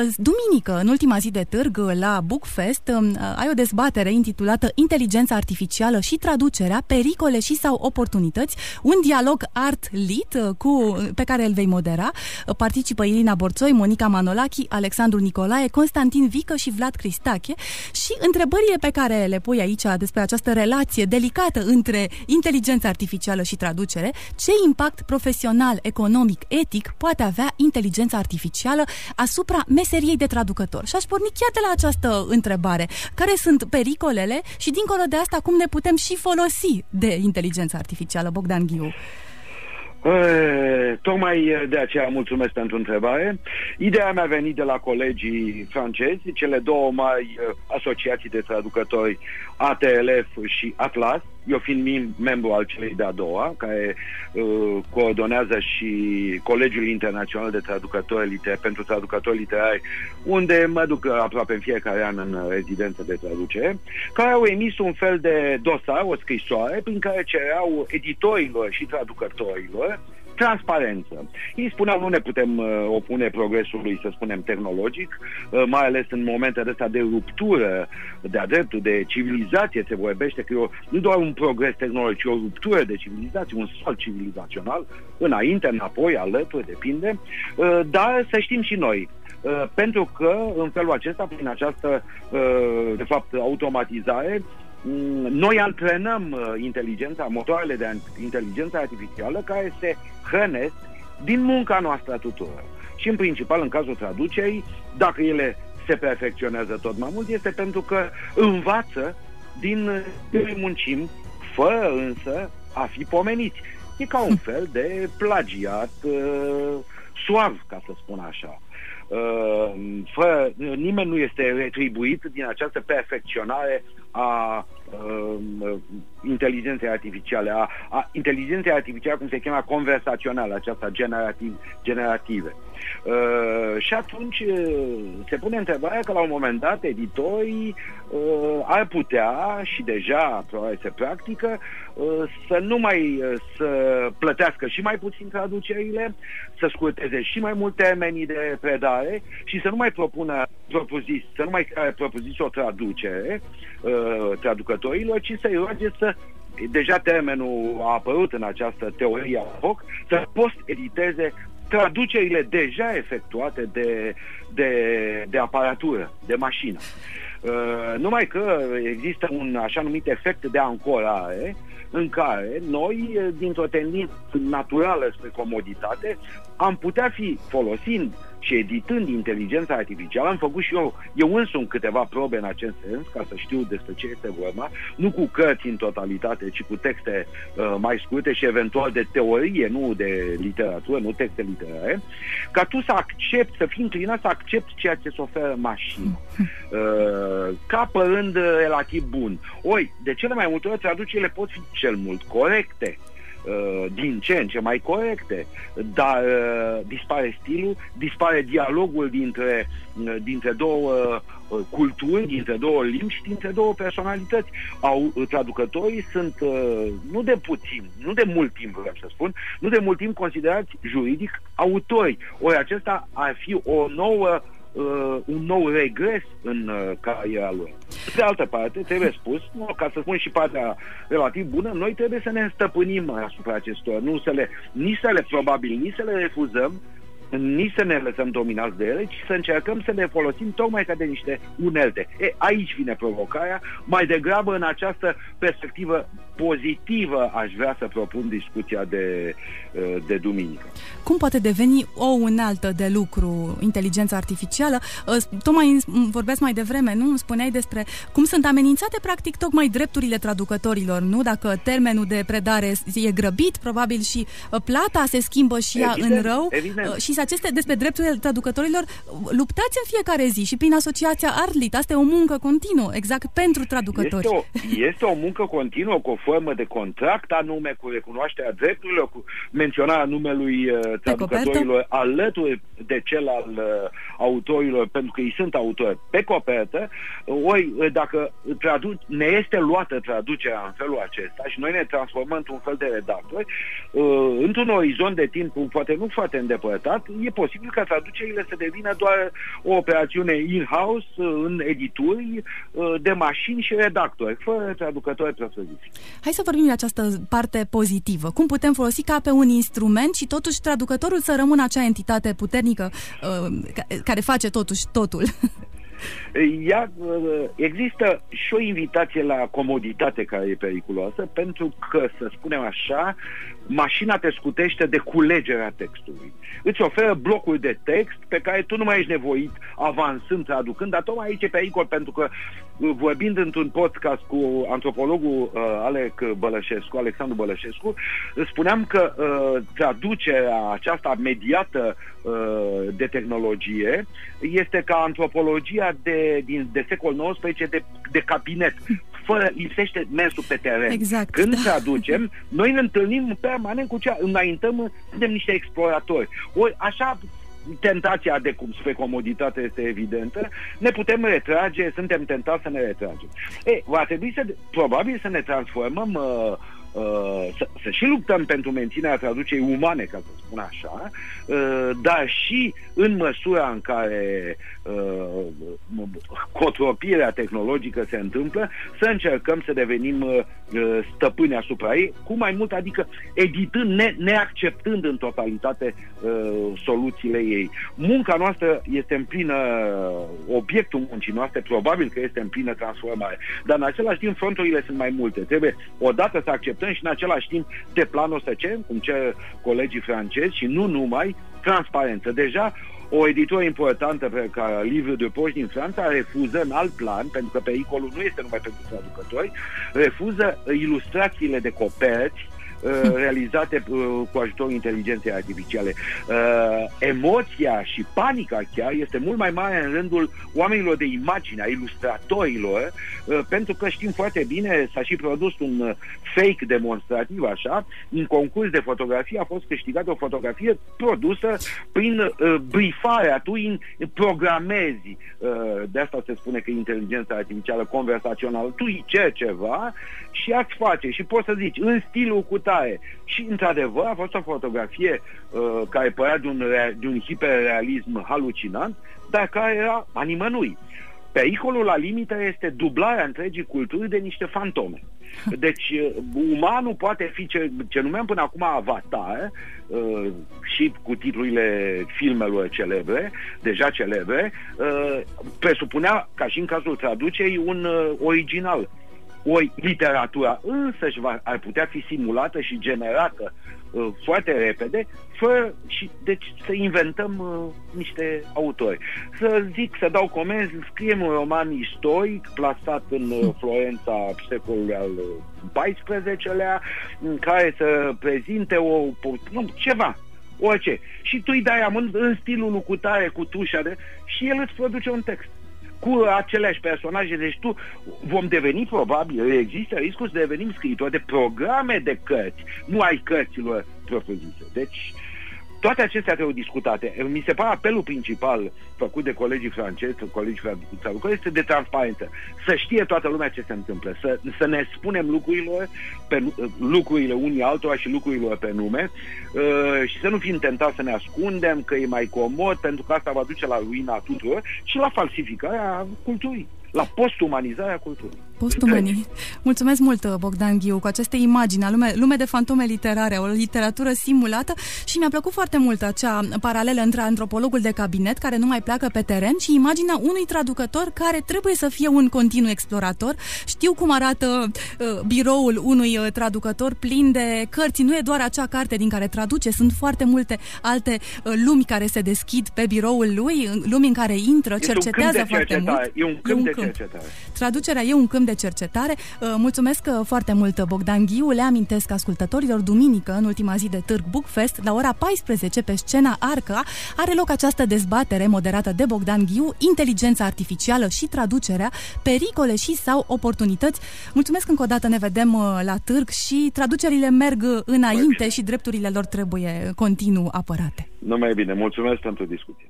Duminică, în ultima zi de târg, la Bookfest, um, ai o dezbatere intitulată Inteligența artificială și traducerea, pericole și sau oportunități, un dialog art-lit uh, cu, pe care îl vei modera. Uh, participă Irina Borțoi, Monica Manolachi, Alexandru Nicolae, Constantin Vică și Vlad Cristache și întrebările pe care le pui aici despre această relație delicată între inteligența artificială și traducere, ce impact profesional, economic, etic poate avea inteligența artificială asupra meseriei de traducător. Și aș porni chiar de la această întrebare. Care sunt pericolele și, dincolo de asta, cum ne putem și folosi de inteligența artificială? Bogdan Ghiu. E, tocmai de aceea mulțumesc pentru întrebare. Ideea mea a venit de la colegii francezi, cele două mari asociații de traducători, ATLF și Atlas, eu fiind membru al celei de-a doua, care uh, coordonează și Colegiul Internațional de Traducători Liter- pentru Traducători Literari, unde mă duc aproape în fiecare an în rezidență de traducere, care au emis un fel de dosar, o scrisoare, prin care cereau editorilor și traducătorilor transparență. Ei spuneau nu ne putem uh, opune progresului, să spunem, tehnologic, uh, mai ales în momentele astea de ruptură de-a dreptul, de civilizație se vorbește, că e o, nu doar un progres tehnologic, ci o ruptură de civilizație, un salt civilizațional, înainte, înapoi, alături, depinde, uh, dar să știm și noi, Uh, pentru că în felul acesta, prin această, uh, de fapt, automatizare, Mm, noi antrenăm uh, inteligența, motoarele de inteligență artificială care se hrănesc din munca noastră a tuturor. Și în principal, în cazul traducerii, dacă ele se perfecționează tot mai mult, este pentru că învață din ce muncim, fără însă a fi pomeniți. E ca un fel de plagiat uh, suav, ca să spun așa. Uh, fără, nimeni nu este retribuit din această perfecționare a uh, inteligenței artificiale, a, a inteligenței artificiale, cum se cheamă, conversațională, aceasta generativ, generative. Uh, și atunci uh, se pune întrebarea că la un moment dat editorii uh, ar putea, și deja probabil se practică, uh, să nu mai uh, să plătească și mai puțin traducerile, să scurteze și mai mult termenii de predare și să nu mai propună propozis, să nu mai propozis o traducere uh, traducătorilor, ci să-i roage să deja termenul a apărut în această teorie a foc, să post-editeze traducerile deja efectuate de, de, de aparatură, de mașină. Uh, numai că există un așa numit efect de ancorare în care noi, dintr-o tendință naturală spre comoditate, am putea fi folosind și editând inteligența artificială, am făcut și eu, eu însumi câteva probe în acest sens, ca să știu despre ce este vorba, nu cu cărți în totalitate, ci cu texte uh, mai scurte și eventual de teorie, nu de literatură, nu texte literare, ca tu să accepti, să fii înclinat să accepti ceea ce se oferă mașină, uh, ca părând relativ bun. Oi, de cele mai multe ori traducerile pot fi cel mult corecte, Uh, din ce în ce mai corecte, dar uh, dispare stilul, dispare dialogul dintre, uh, dintre două culturi, dintre două limbi și dintre două personalități. Au, traducătorii sunt nu de puțin, nu de mult timp, vreau să spun, nu de mult timp considerați juridic autori. Ori acesta ar fi o nouă uh, un nou regres în uh, cariera lor. De altă parte, trebuie spus, nu, ca să spun și partea relativ bună, noi trebuie să ne stăpânim asupra acestor, nu să le, nici să le, probabil, nici să le refuzăm, nici să ne lăsăm dominați de ele, ci să încercăm să le folosim tocmai ca de niște unelte. E, aici vine provocarea, mai degrabă în această perspectivă pozitivă aș vrea să propun discuția de, uh, de duminică. Cum poate deveni o unealtă de lucru inteligența artificială? Uh, tocmai vorbesc mai devreme, nu? Spuneai despre cum sunt amenințate practic tocmai drepturile traducătorilor, nu? Dacă termenul de predare e grăbit, probabil și uh, plata se schimbă și ea evident, în rău evident. și Deci aceste, despre drepturile traducătorilor, luptați în fiecare zi și prin asociația Arlit. Asta e o muncă continuă, exact pentru traducători. Este o, este o muncă continuă cu o formă de contract anume, cu recunoașterea drepturilor, cu menționarea numelui uh, traducătorilor alături de cel al uh, autorilor, pentru că ei sunt autori pe copertă. Ori, uh, dacă tradu- ne este luată traducerea în felul acesta și noi ne transformăm într-un fel de redactori, uh, într-un orizont de timp, poate nu foarte îndepărtat, e posibil ca traducerile să devină doar o operațiune in-house, uh, în edituri, uh, de mașini și redactori, fără traducători profesioniști. Hai să vorbim de această parte pozitivă. Cum putem folosi ca pe un instrument și totuși traducătorul să rămână acea entitate puternică care face totuși totul? Ea, există și o invitație la comoditate care e periculoasă, pentru că, să spunem așa, mașina te scutește de culegerea textului. Îți oferă blocuri de text pe care tu nu mai ești nevoit avansând, traducând, dar tocmai aici e pericol, pentru că vorbind într-un podcast cu antropologul uh, Alec Bălășescu, Alexandru Bălășescu, spuneam că uh, traducerea aceasta mediată uh, de tehnologie este ca antropologia de, din, de secol XIX de, de cabinet fără, lipsește mersul pe teren. Exact, Când da. traducem, noi ne întâlnim permanent cu cea, înaintăm, suntem niște exploratori. Ori așa tentația de cum spre comoditate este evidentă, ne putem retrage, suntem tentați să ne retragem. E, va trebui să, probabil să ne transformăm uh, Uh, să, să și luptăm pentru menținerea traducerii umane, ca să spun așa, uh, dar și în măsura în care uh, cotropirea tehnologică se întâmplă, să încercăm să devenim uh, stăpâni asupra ei, cu mai mult, adică editând, ne, neacceptând în totalitate uh, soluțiile ei. Munca noastră este în plină, obiectul muncii noastre, probabil că este în plină transformare, dar în același timp fronturile sunt mai multe. Trebuie odată să acceptăm și în același timp de plan o să cerem, cum cer colegii francezi și nu numai, transparență. Deja o editură importantă pe ca Livre de Poști din Franța refuză în alt plan, pentru că pericolul nu este numai pentru traducători, refuză ilustrațiile de coperți Uh, realizate uh, cu ajutorul inteligenței artificiale. Uh, emoția și panica chiar este mult mai mare în rândul oamenilor de imagine, a ilustratorilor, pentru că știm foarte bine, s-a și produs un fake demonstrativ, așa, în concurs de fotografie a fost câștigată o fotografie produsă prin uh, brifarea, tu în programezi, uh, de asta se spune că inteligența artificială conversațională, tu îi ceri ceva și ați face. Și poți să zici în stilul cu tare. Și într-adevăr a fost o fotografie uh, care părea de un, de un hiperrealism halucinant, dar care era a nimănui. Pericolul la limită este dublarea întregii culturi de niște fantome. Deci, uh, umanul poate fi ce, ce numeam până acum avatar uh, și cu titlurile filmelor celebre, deja celebre, uh, presupunea, ca și în cazul traducerii, un uh, original. Ori literatura însăși va, ar putea fi simulată și generată uh, foarte repede, fără și deci să inventăm uh, niște autori. Să zic, să dau comenzi, scriem un roman istoric plasat în uh, Florența secolului al XIV-lea, în care să prezinte o, nu, ceva, orice. Și tu îi dai amând în stilul lui cutare, cu tușa de, și el îți produce un text cu aceleași personaje. Deci tu vom deveni probabil, există riscul să devenim scriitori de programe de cărți, nu ai cărților propriu-zise. Deci toate acestea trebuie discutate. Mi se pare apelul principal făcut de colegii francezi, colegii traducători, este de transparență. Să știe toată lumea ce se întâmplă, să, să ne spunem lucrurile, pe, lucrurile unii altora și lucrurile pe nume uh, și să nu fim tentați să ne ascundem, că e mai comod, pentru că asta va duce la ruina tuturor și la falsificarea culturii la postumanizarea culturii. Postumanii. Mulțumesc mult, Bogdan Ghiu, cu aceste imagini, lume, lume de fantome literare, o literatură simulată și mi-a plăcut foarte mult acea paralelă între antropologul de cabinet care nu mai pleacă pe teren și imaginea unui traducător care trebuie să fie un continuu explorator. Știu cum arată uh, biroul unui uh, traducător plin de cărți. Nu e doar acea carte din care traduce, sunt foarte multe alte uh, lumi care se deschid pe biroul lui, lumi în care intră, cercetează foarte mult. E un câmp, e un câmp de de cercetare. Traducerea e un câmp de cercetare. Uh, mulțumesc uh, foarte mult, Bogdan Ghiu. Le amintesc ascultătorilor, duminică, în ultima zi de târg Bookfest, la ora 14, pe scena Arca, are loc această dezbatere moderată de Bogdan Ghiu, inteligența artificială și traducerea, pericole și sau oportunități. Mulțumesc încă o dată, ne vedem uh, la târg și traducerile merg înainte și drepturile lor trebuie continuu apărate. Numai bine, mulțumesc pentru discuție.